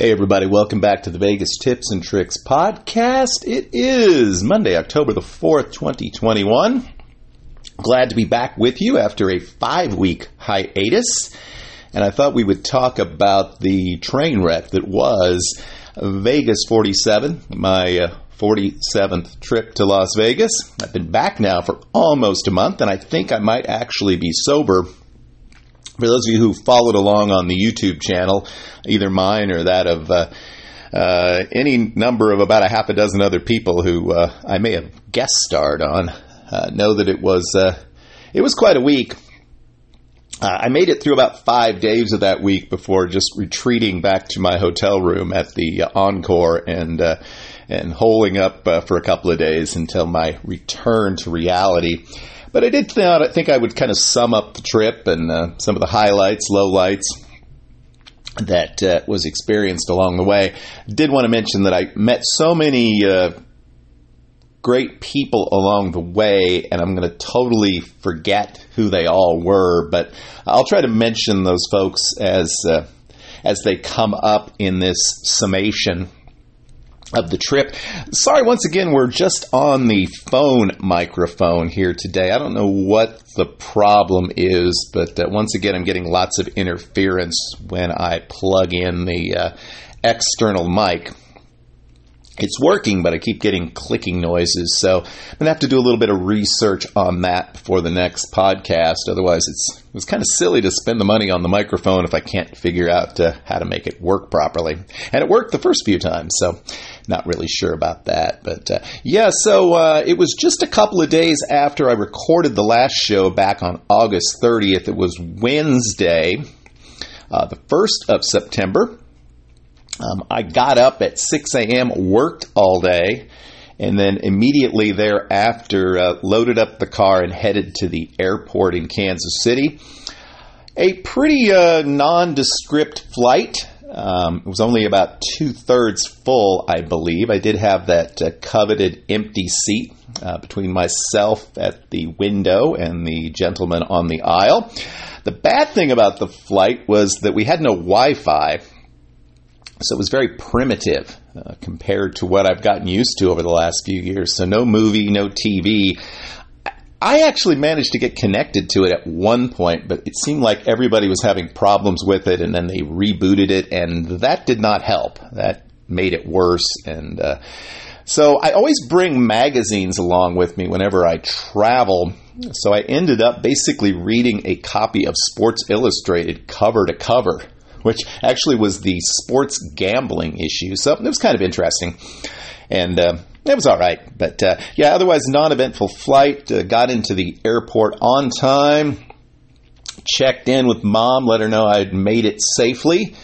Hey, everybody, welcome back to the Vegas Tips and Tricks podcast. It is Monday, October the 4th, 2021. Glad to be back with you after a five week hiatus. And I thought we would talk about the train wreck that was Vegas 47, my uh, 47th trip to Las Vegas. I've been back now for almost a month, and I think I might actually be sober for those of you who followed along on the YouTube channel, either mine or that of uh, uh, any number of about a half a dozen other people who uh, I may have guest starred on, uh, know that it was uh, it was quite a week. Uh, I made it through about five days of that week before just retreating back to my hotel room at the Encore and and holing up for a couple of days until my return to reality. But I did think I would kind of sum up the trip and uh, some of the highlights, lowlights that uh, was experienced along the way. Did want to mention that I met so many uh, great people along the way, and I'm going to totally forget who they all were, but I'll try to mention those folks as uh, as they come up in this summation of the trip. Sorry, once again, we're just on the phone microphone here today. I don't know what the problem is, but uh, once again, I'm getting lots of interference when I plug in the uh, external mic it's working, but I keep getting clicking noises. So I'm to have to do a little bit of research on that before the next podcast. Otherwise, it's it's kind of silly to spend the money on the microphone if I can't figure out uh, how to make it work properly. And it worked the first few times, so not really sure about that. But uh, yeah, so uh, it was just a couple of days after I recorded the last show back on August 30th. It was Wednesday, uh, the 1st of September. Um, I got up at 6 a.m., worked all day, and then immediately thereafter uh, loaded up the car and headed to the airport in Kansas City. A pretty uh, nondescript flight. Um, it was only about two thirds full, I believe. I did have that uh, coveted empty seat uh, between myself at the window and the gentleman on the aisle. The bad thing about the flight was that we had no Wi Fi. So it was very primitive uh, compared to what I've gotten used to over the last few years. So no movie, no TV. I actually managed to get connected to it at one point, but it seemed like everybody was having problems with it, and then they rebooted it, and that did not help. That made it worse. And uh, so I always bring magazines along with me whenever I travel. So I ended up basically reading a copy of Sports Illustrated cover to cover which actually was the sports gambling issue. So it was kind of interesting. And uh, it was all right. But uh, yeah, otherwise, non eventful flight. Uh, got into the airport on time. Checked in with mom, let her know I'd made it safely.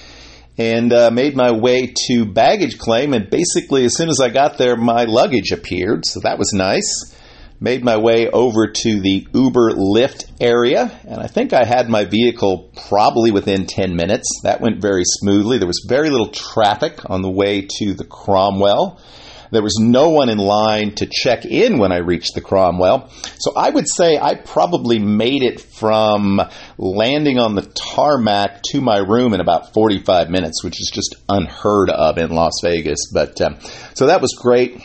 And uh, made my way to baggage claim. And basically, as soon as I got there, my luggage appeared. So that was nice made my way over to the Uber Lyft area, and I think I had my vehicle probably within 10 minutes. That went very smoothly. There was very little traffic on the way to the Cromwell. There was no one in line to check in when I reached the Cromwell. So I would say I probably made it from landing on the tarmac to my room in about 45 minutes, which is just unheard of in Las Vegas. But um, so that was great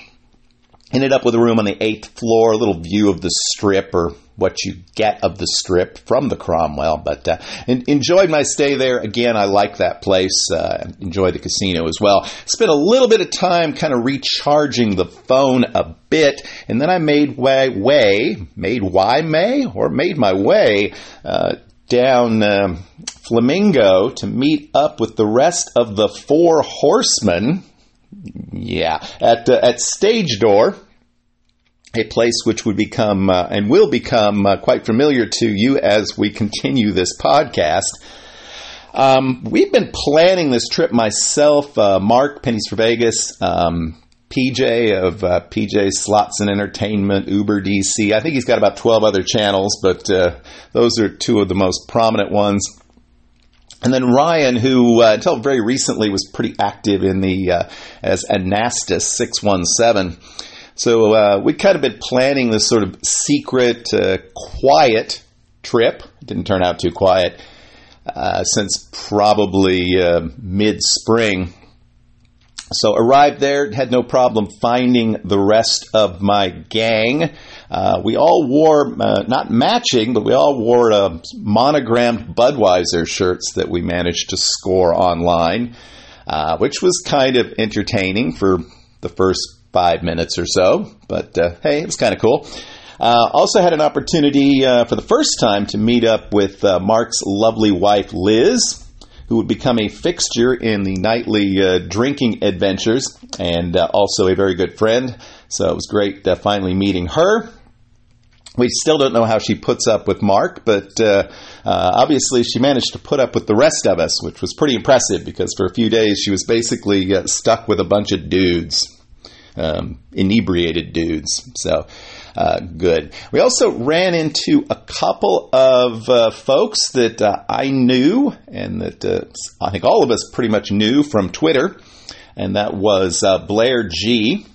Ended up with a room on the eighth floor, a little view of the strip or what you get of the strip from the Cromwell. But uh, enjoyed my stay there. Again, I like that place. Uh, enjoy the casino as well. Spent a little bit of time kind of recharging the phone a bit, and then I made way, way made why may or made my way uh, down um, Flamingo to meet up with the rest of the four horsemen yeah, at uh, at Stage Door, a place which would become uh, and will become uh, quite familiar to you as we continue this podcast. Um, we've been planning this trip myself, uh, Mark Pennies for Vegas, um, PJ of uh, PJ Slots and Entertainment, Uber DC. I think he's got about twelve other channels, but uh, those are two of the most prominent ones. And then Ryan, who uh, until very recently was pretty active in the uh, as Anastas six one seven. So uh, we kind of been planning this sort of secret, uh, quiet trip. It didn't turn out too quiet uh, since probably uh, mid spring. So arrived there, had no problem finding the rest of my gang. Uh, we all wore, uh, not matching, but we all wore uh, monogrammed Budweiser shirts that we managed to score online, uh, which was kind of entertaining for the first five minutes or so. But uh, hey, it was kind of cool. Uh, also had an opportunity for the first time to meet up with Mark's lovely wife, Liz who would become a fixture in the nightly uh, drinking adventures and uh, also a very good friend. So it was great uh, finally meeting her. We still don't know how she puts up with Mark, but uh, uh, obviously she managed to put up with the rest of us, which was pretty impressive because for a few days she was basically uh, stuck with a bunch of dudes, um, inebriated dudes. So uh, good. We also ran into a couple of uh, folks that uh, I knew and that uh, I think all of us pretty much knew from Twitter, and that was uh, Blair G,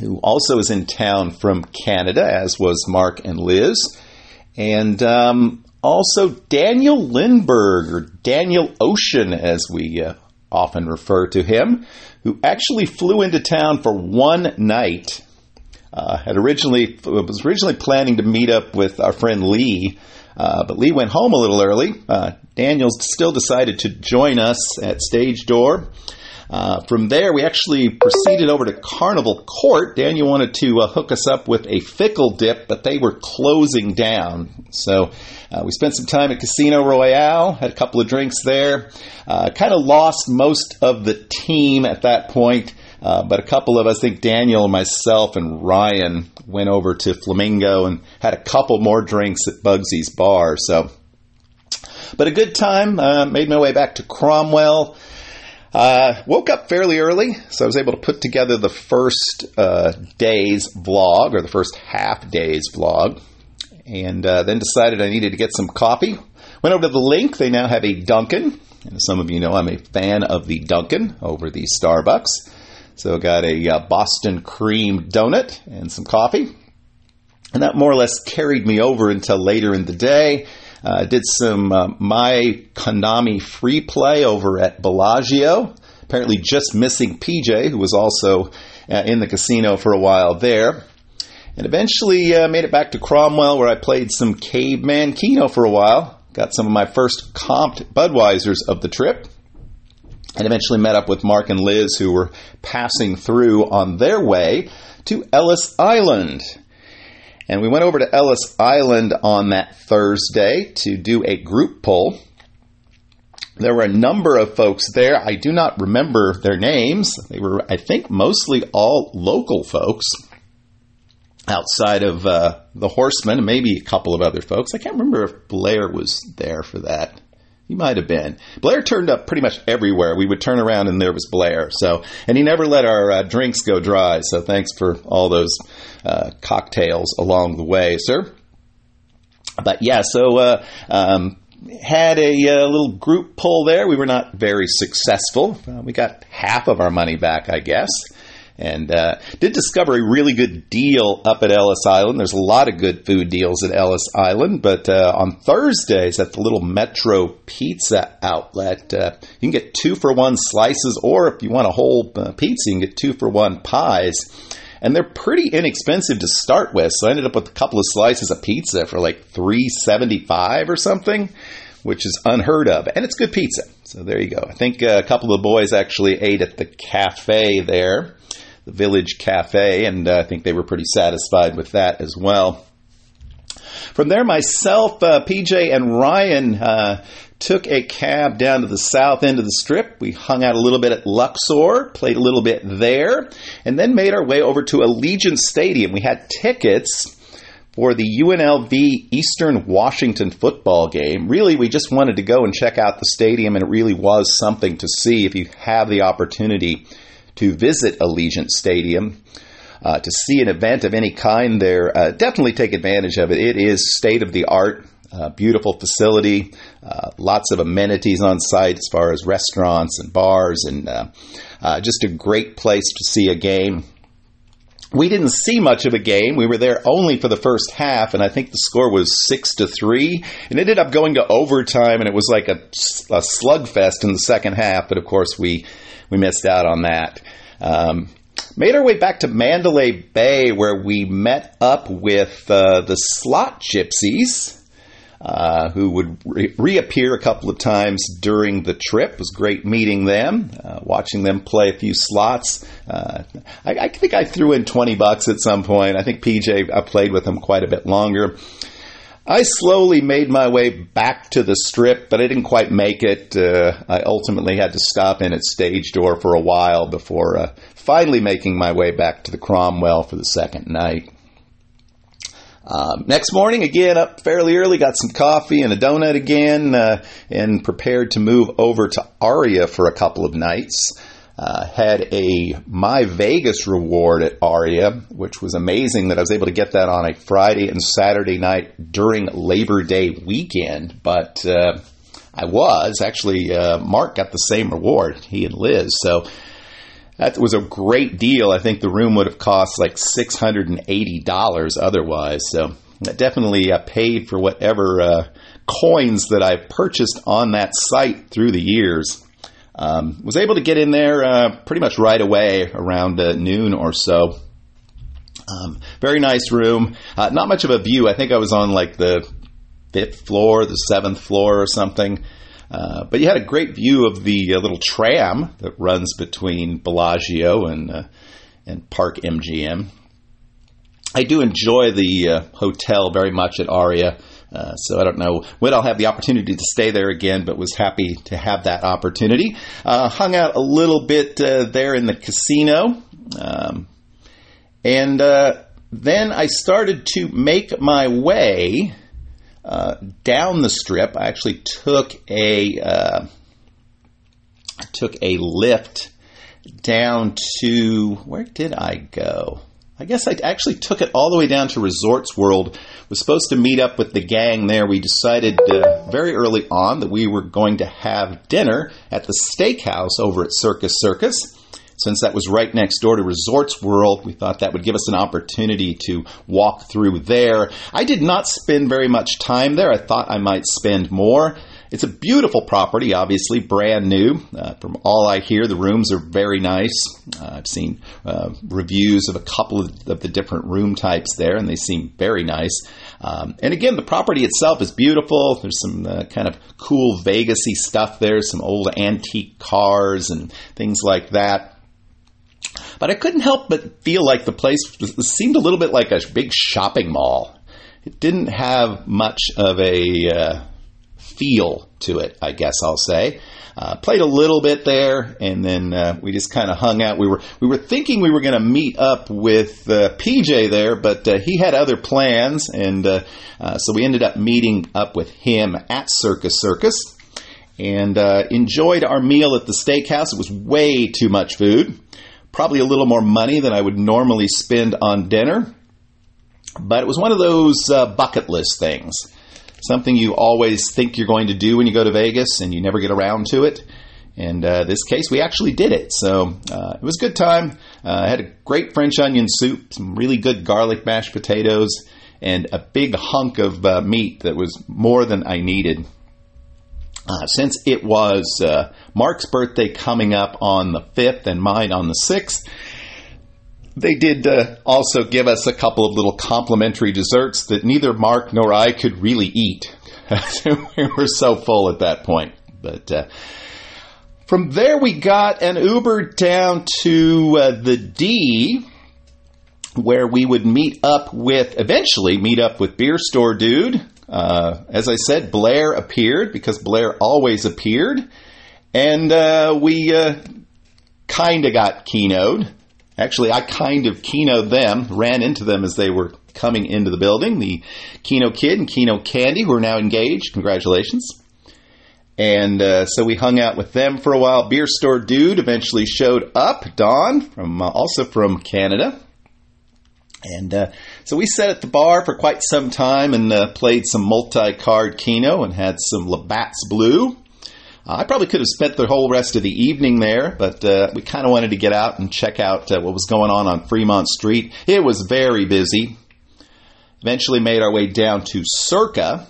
who also is in town from Canada, as was Mark and Liz, and um, also Daniel Lindberg, or Daniel Ocean, as we uh, often refer to him, who actually flew into town for one night uh, had originally was originally planning to meet up with our friend Lee, uh, but Lee went home a little early. Uh, Daniel still decided to join us at stage door. Uh, from there, we actually proceeded over to Carnival Court. Daniel wanted to uh, hook us up with a fickle dip, but they were closing down. So uh, we spent some time at Casino Royale, had a couple of drinks there. Uh, kind of lost most of the team at that point. Uh, but a couple of us, I think Daniel, myself, and Ryan went over to Flamingo and had a couple more drinks at Bugsy's bar. So, but a good time. Uh, made my way back to Cromwell. Uh, woke up fairly early, so I was able to put together the first uh, day's vlog or the first half day's vlog, and uh, then decided I needed to get some coffee. Went over to the link. They now have a Dunkin'. And as some of you know, I'm a fan of the Dunkin' over the Starbucks. So got a uh, Boston cream donut and some coffee. And that more or less carried me over until later in the day. Uh, did some uh, my Konami free play over at Bellagio. Apparently, just missing PJ, who was also uh, in the casino for a while there. And eventually uh, made it back to Cromwell, where I played some Caveman Keno for a while. Got some of my first comped Budweisers of the trip and eventually met up with Mark and Liz, who were passing through on their way to Ellis Island. And we went over to Ellis Island on that Thursday to do a group pull. There were a number of folks there. I do not remember their names. They were, I think, mostly all local folks outside of uh, the Horsemen, maybe a couple of other folks. I can't remember if Blair was there for that. He might have been. Blair turned up pretty much everywhere. We would turn around and there was Blair. So, and he never let our uh, drinks go dry. So, thanks for all those uh, cocktails along the way, sir. But yeah, so uh, um, had a, a, uh, little group pull there. We were not very successful. We got half of our money back, I guess and uh, did discover a really good deal up at Ellis Island. There's a lot of good food deals at Ellis Island, but uh, on Thursdays at the little Metro Pizza outlet, uh, you can get two for one slices, or if you want a whole uh, pizza, you can get two for one pies. And they're pretty inexpensive to start with, so I ended up with a couple of slices of pizza for like three seventy five or something which is unheard of, and it's good pizza. So there you go. I think uh, a couple of the boys actually ate at the cafe there the Village Cafe, and uh, I think they were pretty satisfied with that as well. From there, myself, uh, PJ, and Ryan uh, took a cab down to the south end of the strip. We hung out a little bit at Luxor, played a little bit there, and then made our way over to Allegiant Stadium. We had tickets for the UNLV Eastern Washington football game. Really, we just wanted to go and check out the stadium, and it really was something to see if you have the opportunity to visit Allegiant Stadium. Uh, to see an event of any kind there, uh, definitely take advantage of it. It is state of the art, uh, beautiful facility, uh, lots of amenities on site as far as restaurants and bars, and uh, uh, just a great place to see a game. We didn't see much of a game. We were there only for the first half, and I think the score was six to three. And it ended up going to overtime, and it was like a, a slugfest in the second half. But of course, we we missed out on that. Um, made our way back to Mandalay Bay, where we met up with uh, the Slot Gypsies. Uh, who would re- reappear a couple of times during the trip. It was great meeting them, uh, watching them play a few slots. Uh, I, I, think I threw in 20 bucks at some point. I think PJ, I played with him quite a bit longer. I slowly made my way back to the strip, but I didn't quite make it. Uh, I ultimately had to stop in at stage door for a while before uh, finally making my way back to the Cromwell for the second night. Um, next morning, again, up fairly early, got some coffee and a donut again, uh, and prepared to move over to Aria for a couple of nights. Uh, had a My Vegas reward at Aria, which was amazing that I was able to get that on a Friday and Saturday night during Labor Day weekend. But uh, I was actually, uh, Mark got the same reward, he and Liz. So that was a great deal. I think the room would have cost like $680 otherwise. So that definitely uh, paid for whatever uh, coins that I've purchased on that site through the years. Um, was able to get in there uh, pretty much right away around uh, noon or so. Um, very nice room. Uh, not much of a view. I think I was on like the fifth floor, the seventh floor or something. Uh, but you had a great view of the uh, little tram that runs between Bellagio and uh, and Park MGM. I do enjoy the uh, hotel very much at Aria, uh, so I don't know when I'll have the opportunity to stay there again, but was happy to have that opportunity. hung out a little bit there in the casino, um, and then I started to make my way uh, down the strip. I actually took a uh, took a lift down to where did I go? I guess I actually took it all the way down to Resorts World. Was supposed to meet up with the gang there. We decided uh, very early on that we were going to have dinner at the steakhouse over at Circus Circus. Since that was right next door to Resorts World, we thought that would give us an opportunity to walk through there. I did not spend very much time there. I thought I might spend more. It's a beautiful property, obviously, brand new. Uh, from all I hear, the rooms are very nice. Uh, I've seen uh, reviews of a couple of, of, the different room types there, and they seem very nice. Um, and again, the property itself is beautiful. There's some uh, kind of cool Vegasy stuff there, some old antique cars and things like that. But I couldn't help but feel like the place seemed a little bit like a big shopping mall. It didn't have much of a uh, feel to it, I guess I'll say. Uh, played a little bit there, and then uh, we just kind of hung out. We were we were thinking we were going to meet up with uh, PJ there, but uh, he had other plans, and uh, uh, so we ended up meeting up with him at Circus Circus, and enjoyed our meal at the steakhouse. It was way too much food probably a little more money than I would normally spend on dinner. But it was one of those uh, bucket list things. Something you always think you're going to do when you go to Vegas and you never get around to it. And uh, this case, we actually did it. So uh, it was a good time. Uh, I had a great French onion soup, some really good garlic mashed potatoes, and a big hunk of uh, meat that was more than I needed. Uh, since it was uh, Mark's birthday coming up on the 5th and mine on the 6th, they did uh, also give us a couple of little complimentary desserts that neither Mark nor I could really eat. we were so full at that point. But uh, from there, we got an Uber down to uh, the D, where we would meet up with, eventually, meet up with Beer Store Dude uh, as I said, Blair appeared because Blair always appeared, and uh, we uh, kind of got keynoted. Actually, I kind of keynoted them, ran into them as they were coming into the building. The Keno Kid and Keno Candy, who are now engaged. Congratulations. And uh, so we hung out with them for a while. Beer Store Dude eventually showed up. Don, from uh, also from Canada. And uh, so we sat at the bar for quite some time and uh, played some multi card Keno and had some Labatt's Blue. I probably could have spent the whole rest of the evening there, but uh, we kind of wanted to get out and check out uh, what was going on on Fremont Street. It was very busy. Eventually made our way down to Circa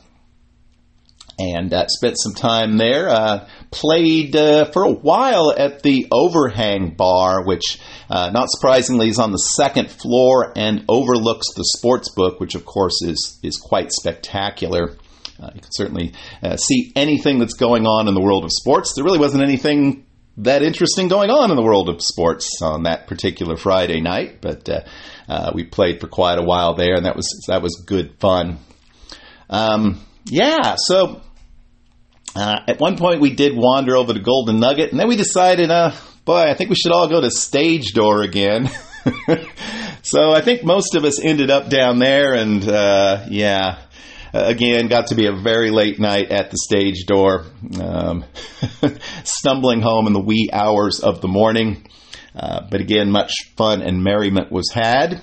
and uh, spent some time there. Uh, played uh, for a while at the Overhang Bar, which, uh, not surprisingly, is on the second floor and overlooks the sports book, which, of course, is is quite spectacular. Uh, you can certainly uh, see anything that's going on in the world of sports. There really wasn't anything that interesting going on in the world of sports on that particular Friday night, but we played for quite a while there, and that was that was good fun. Um, yeah, so uh, at one point we did wander over to Golden Nugget, and then we decided, uh, boy, I think we should all go to Stage Door again. so I think most of us ended up down there, and uh, yeah, uh, again, got to be a very late night at the stage door, um, stumbling home in the wee hours of the morning. Uh, but again, much fun and merriment was had.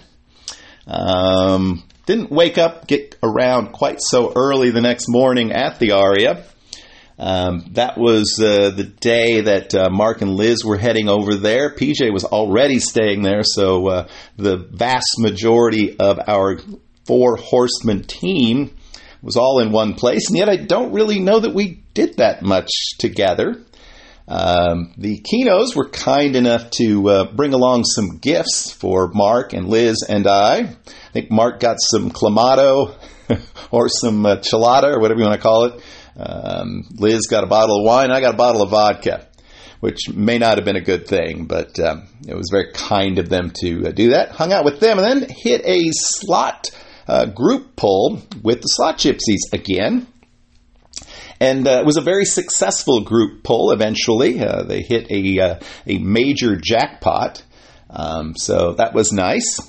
Um, didn't wake up, get around quite so early the next morning at the Aria. Um, that was uh, the day that uh, Mark and Liz were heading over there. PJ was already staying there, so uh, the vast majority of our four horsemen team was all in one place, and yet I don't really know that we did that much together. Um, the Kenos were kind enough to uh, bring along some gifts for Mark and Liz and I. I think Mark got some clamato or some uh, chelada or whatever you want to call it. Um, Liz got a bottle of wine. I got a bottle of vodka, which may not have been a good thing, but um, it was very kind of them to uh, do that. Hung out with them and then hit a slot uh, group pull with the Slot Gypsies again. And uh, it was a very successful group pull eventually. Uh, they hit a, uh, a major jackpot. Um, so that was nice.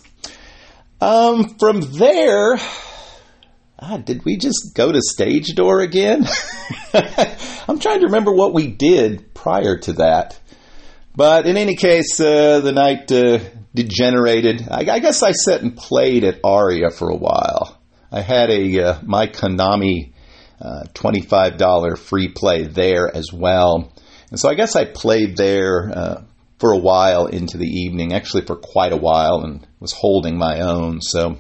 Um, from there, did we just go to stage door again? I'm trying to remember what we did prior to that. But in any case, uh, the night uh, degenerated. I, I, guess I sat and played at Aria for a while. I had a uh, my Konami uh, $25 free play there as well. And so I guess I played there uh, for a while into the evening, actually for quite a while, and was holding my own. So,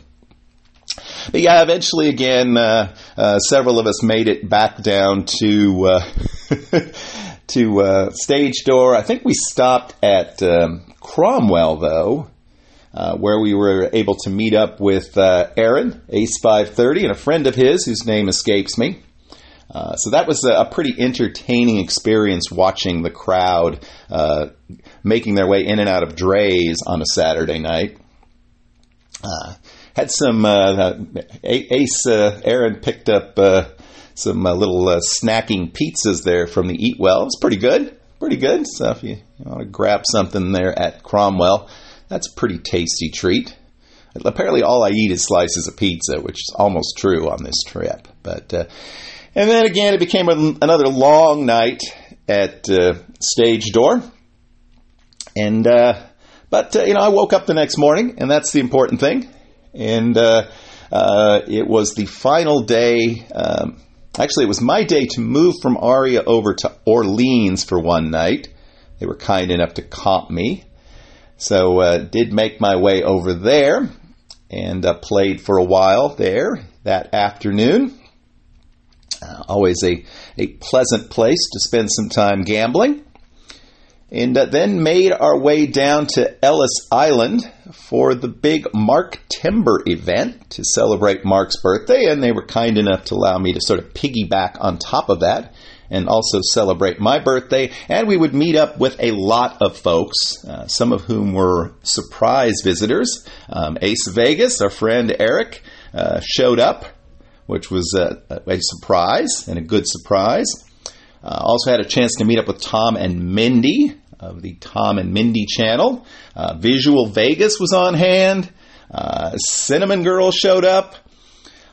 but yeah, eventually again, uh, uh, several of us made it back down to uh, to uh, stage door. I think we stopped at um, Cromwell though, uh, where we were able to meet up with uh, Aaron Ace Five Thirty and a friend of his whose name escapes me. Uh, so that was a, a, pretty entertaining experience watching the crowd uh, making their way in and out of Drai's on a Saturday night. Uh, had some Ace Aaron picked up some little snacking pizzas there from the Eat Well. It's pretty good pretty good. So if you, you want to grab something there at Cromwell, that's a pretty tasty treat. Apparently, all I eat is slices of pizza, which is almost true on this trip. But uh, and then again, it became another long night at uh, Stage Door, and uh, but uh, you know, I woke up the next morning, and that's the important thing. And uh, uh, it was the final day. Um, Actually, it was my day to move from Aria over to Orleans for one night. They were kind enough to comp me. So, uh, did make my way over there and uh, played for a while there that afternoon. Uh, always a, a pleasant place to spend some time gambling and then made our way down to Ellis Island for the big Mark Timber event to celebrate Mark's birthday. And they were kind enough to allow me to sort of piggyback on top of that and also celebrate my birthday. And we would meet up with a lot of folks, uh, some of whom were surprise visitors. Um, Ace Vegas, our friend Eric, uh, showed up, which was a, a, surprise and a good surprise. Uh, also had a chance to meet up with Tom and Mindy of the Tom and Mindy channel. Uh, Visual Vegas was on hand. Uh, Cinnamon Girl showed up.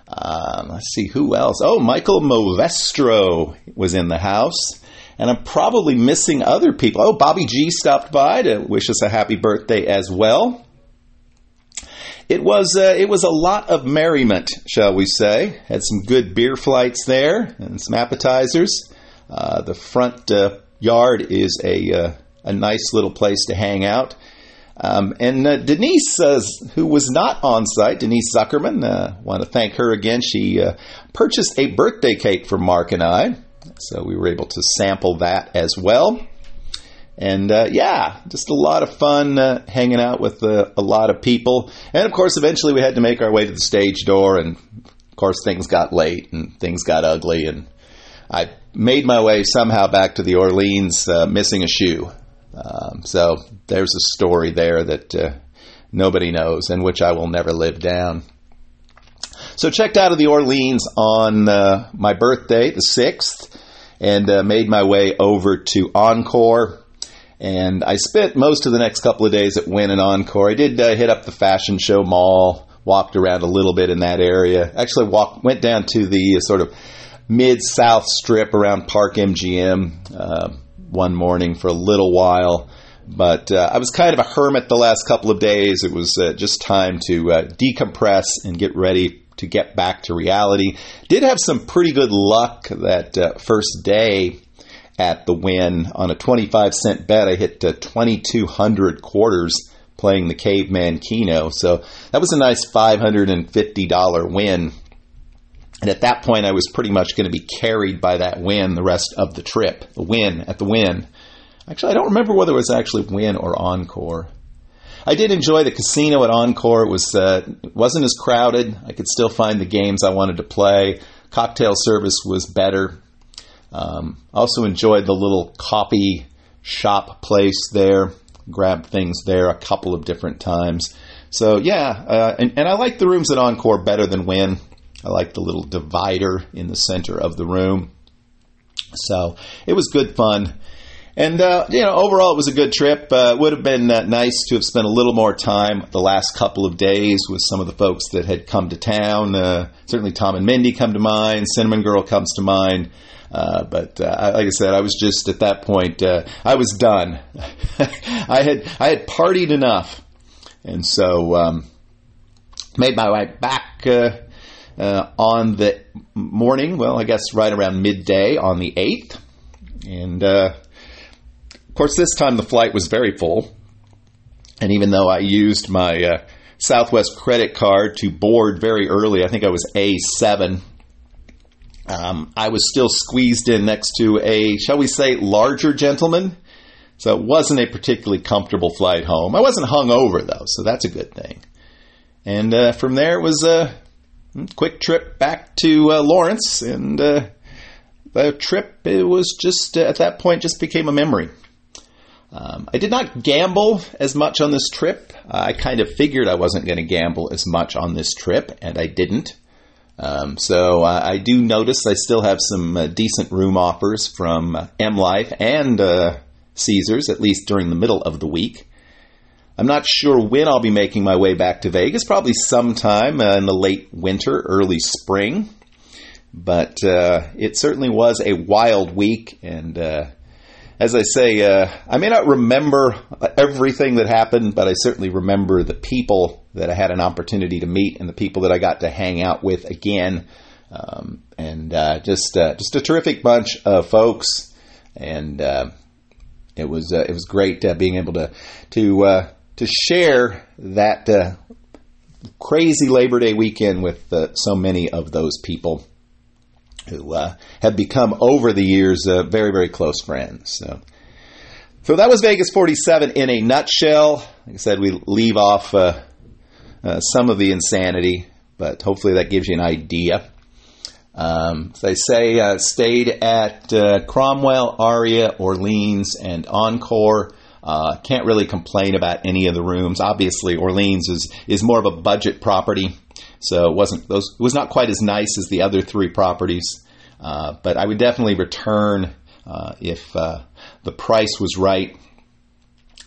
Um, let's see who else. Oh, Michael Movestro was in the house. And I'm probably missing other people. Oh, Bobby G stopped by to wish us a happy birthday as well. It was uh, it was a lot of merriment, shall we say? Had some good beer flights there and some appetizers. Uh, the front uh, yard is a uh, a nice little place to hang out. Um, and uh, Denise, who was not on site, Denise Zuckerman, uh, want to thank her again. She uh, purchased a birthday cake for Mark and I, so we were able to sample that as well. And uh, yeah, just a lot of fun uh, hanging out with uh, a lot of people. And of course, eventually we had to make our way to the stage door, and of course, things got late and things got ugly, and I made my way somehow back to the Orleans missing a shoe. Um, so there's a story there that uh, nobody knows and which I will never live down. So checked out of the Orleans on uh, my birthday, the 6th, and uh, made my way over to Encore. And I spent most of the next couple of days at Wynn and Encore. I did uh, hit up the Fashion Show Mall, walked around a little bit in that area. Actually, walked, went down to the uh, sort of mid south strip around Park MGM one morning for a little while. But uh, I was kind of a hermit the last couple of days. It was uh, just time to uh, decompress and get ready to get back to reality. Did have some pretty good luck that uh, first day at the Wynn. on a 25 cent bet. I hit uh, 2,200 quarters playing the Caveman Keno. So that was a nice $550 win. And at that point, I was pretty much going to be carried by that win the rest of the trip. The win at the Wynn. Actually, I don't remember whether it was actually Wynn or encore. I did enjoy the casino at Encore. It was uh, wasn't as crowded. I could still find the games I wanted to play. Cocktail service was better. Um, also enjoyed the little coffee shop place there. Grabbed things there a couple of different times. So yeah, uh, and, and I like the rooms at Encore better than Wynn. I like the little divider in the center of the room. So it was good fun. And, uh, you know, overall, it was a good trip. Uh, would have been uh, nice to have spent a little more time the last couple of days with some of the folks that had come to town. Uh, certainly, Tom and Mindy come to mind. Cinnamon Girl comes to mind. Uh, but uh, like I said, I was just at that point. I was done. I had I had partied enough, and so um, made my way back uh, on the morning, well, I guess right around midday on the 8th. And uh, of course, this time the flight was very full. And even though I used my uh, Southwest credit card to board very early, I think I was A7. Um, I was still squeezed in next to a, shall we say, larger gentleman. So it wasn't a particularly comfortable flight home. I wasn't hung over though, so that's a good thing. And uh, from there it was uh, quick trip back to uh, Lawrence, and uh, the trip it was just uh, at that point just became a memory. Um, I did not gamble as much on this trip. I kind of figured I wasn't going to gamble as much on this trip, and I didn't. Um, so uh, I do notice I still have some uh, decent room offers from uh, M Life and Caesars, at least during the middle of the week. I'm not sure when I'll be making my way back to Vegas, probably sometime uh, in the late winter, early spring. But uh, it certainly was a wild week. And uh, as I say, uh, I may not remember everything that happened, but I certainly remember the people that I had an opportunity to meet and the people that I got to hang out with again. Um, and uh, just uh, just a terrific bunch of folks. And it was it was great being able to to to share that uh, crazy Labor Day weekend with uh, so many of those people who uh, have become over the years uh, very, very close friends. So. so that was Vegas 47 in a nutshell. Like I said, we leave off uh, uh, some of the insanity, but hopefully that gives you an idea. Um, I say, stayed at Cromwell, Aria, Orleans, and Encore. Uh, can't really complain about any of the rooms. Obviously, Orleans is is more of a budget property, so it wasn't those it was not quite as nice as the other three properties. Uh, but I would definitely return uh, if uh, the price was right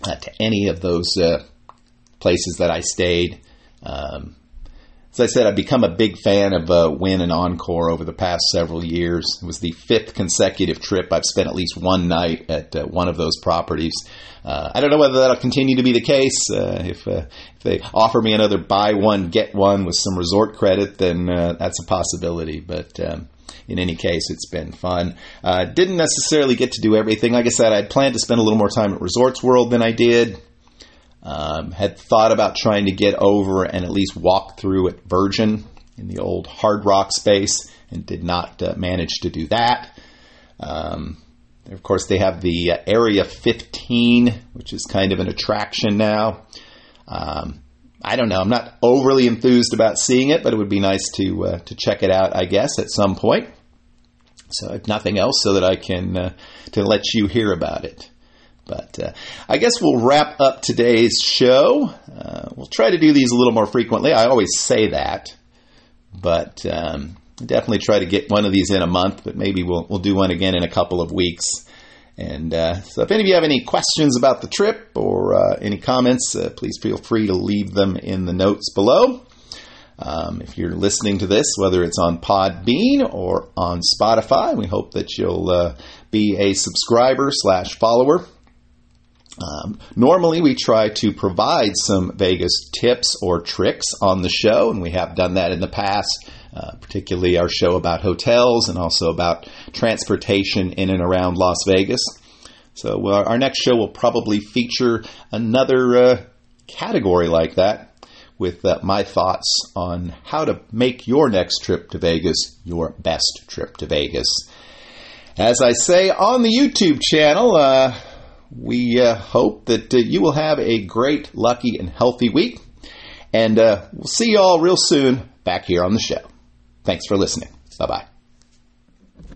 uh, to any of those uh, places that I stayed. Um, as I said, I've become a big fan of uh, Wynn and Encore over the past several years. It was the fifth consecutive trip I've spent at least one night at uh, one of those properties. Uh, I don't know whether that'll continue to be the case. Uh, if, uh, if they offer me another buy one get one with some resort credit, then uh, that's a possibility. But um, in any case, it's been fun. Didn't necessarily get to do everything. Like I said, I planned to spend a little more time at Resorts World than I did. Um, had thought about trying to get over and at least walk through at Virgin in the old Hard Rock space and did not uh, manage to do that. Um, of course, they have the uh, Area 15, which is kind of an attraction now. Um, I don't know. I'm not overly enthused about seeing it, but it would be nice to uh, to check it out. I guess at some point. So, if nothing else, so that I can uh, to let you hear about it. But uh, I guess we'll wrap up today's show. Uh, we'll try to do these a little more frequently. I always say that, but um, definitely try to get one of these in a month. But maybe we'll we'll do one again in a couple of weeks. And uh, so, if any of you have any questions about the trip or uh, any comments, uh, please feel free to leave them in the notes below. Um, if you're listening to this, whether it's on Podbean or on Spotify, we hope that you'll uh, be a subscriber slash follower. Um, normally, we try to provide some Vegas tips or tricks on the show, and we have done that in the past, uh, particularly our show about hotels and also about transportation in and around Las Vegas. So, uh, our next show will probably feature another uh, category like that with uh, my thoughts on how to make your next trip to Vegas your best trip to Vegas. As I say on the YouTube channel, uh, we uh, hope that uh, you will have a great, lucky, and healthy week. And uh, we'll see you all real soon back here on the show. Thanks for listening. Bye bye.